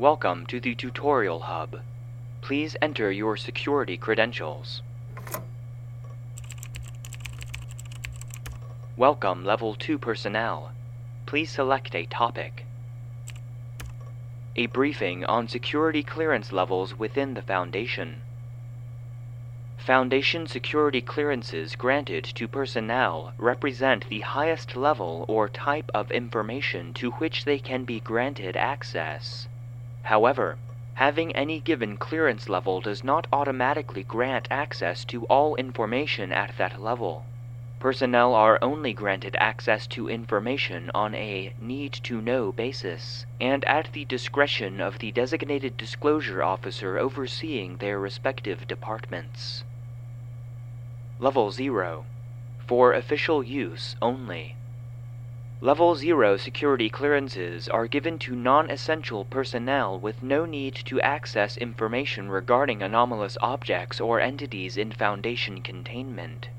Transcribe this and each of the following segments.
Welcome to the Tutorial Hub. Please enter your security credentials. Welcome Level 2 personnel. Please select a topic. A briefing on security clearance levels within the Foundation. Foundation security clearances granted to personnel represent the highest level or type of information to which they can be granted access. However, having any given clearance level does not automatically grant access to all information at that level. Personnel are only granted access to information on a need to know basis and at the discretion of the designated disclosure officer overseeing their respective departments. Level 0 For official use only. Level 0 security clearances are given to non essential personnel with no need to access information regarding anomalous objects or entities in Foundation containment.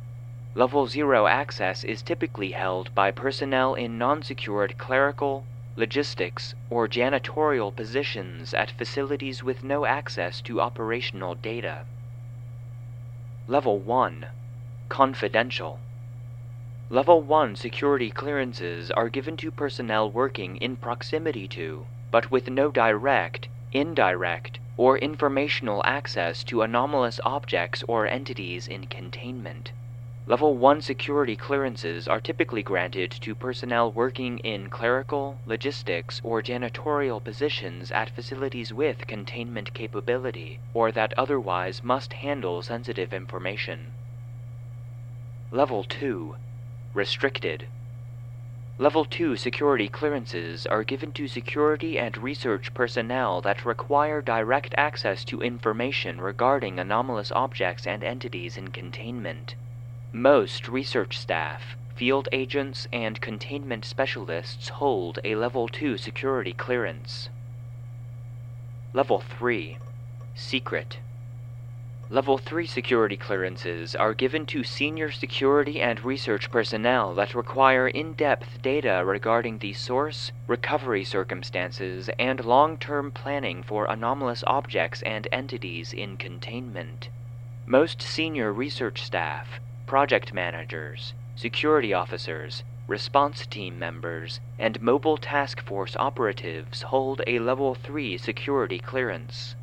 Level 0 access is typically held by personnel in non secured clerical, logistics, or janitorial positions at facilities with no access to operational data. Level 1 Confidential. Level 1 security clearances are given to personnel working in proximity to, but with no direct, indirect, or informational access to anomalous objects or entities in containment. Level 1 security clearances are typically granted to personnel working in clerical, logistics, or janitorial positions at facilities with containment capability, or that otherwise must handle sensitive information. Level 2 Restricted. Level 2 security clearances are given to security and research personnel that require direct access to information regarding anomalous objects and entities in containment. Most research staff, field agents, and containment specialists hold a Level 2 security clearance. Level 3 Secret. Level 3 security clearances are given to senior security and research personnel that require in depth data regarding the source, recovery circumstances, and long term planning for anomalous objects and entities in containment. Most senior research staff, project managers, security officers, response team members, and mobile task force operatives hold a Level 3 security clearance.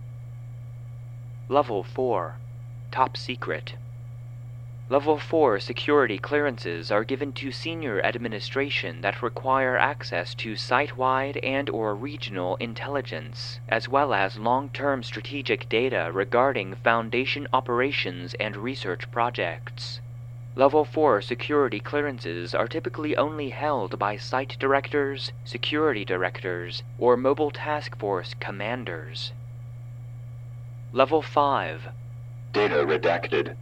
Level 4 Top Secret. Level 4 security clearances are given to senior administration that require access to site-wide and or regional intelligence, as well as long-term strategic data regarding Foundation operations and research projects. Level 4 security clearances are typically only held by site directors, security directors, or mobile task force commanders. Level 5 Data redacted.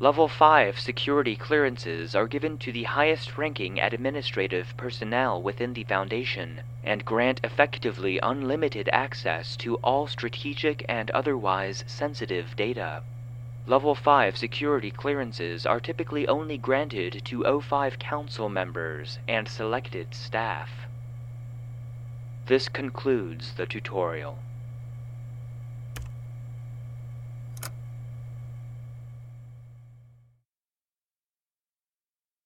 Level 5 security clearances are given to the highest ranking administrative personnel within the Foundation and grant effectively unlimited access to all strategic and otherwise sensitive data. Level 5 security clearances are typically only granted to O5 Council members and selected staff. This concludes the tutorial.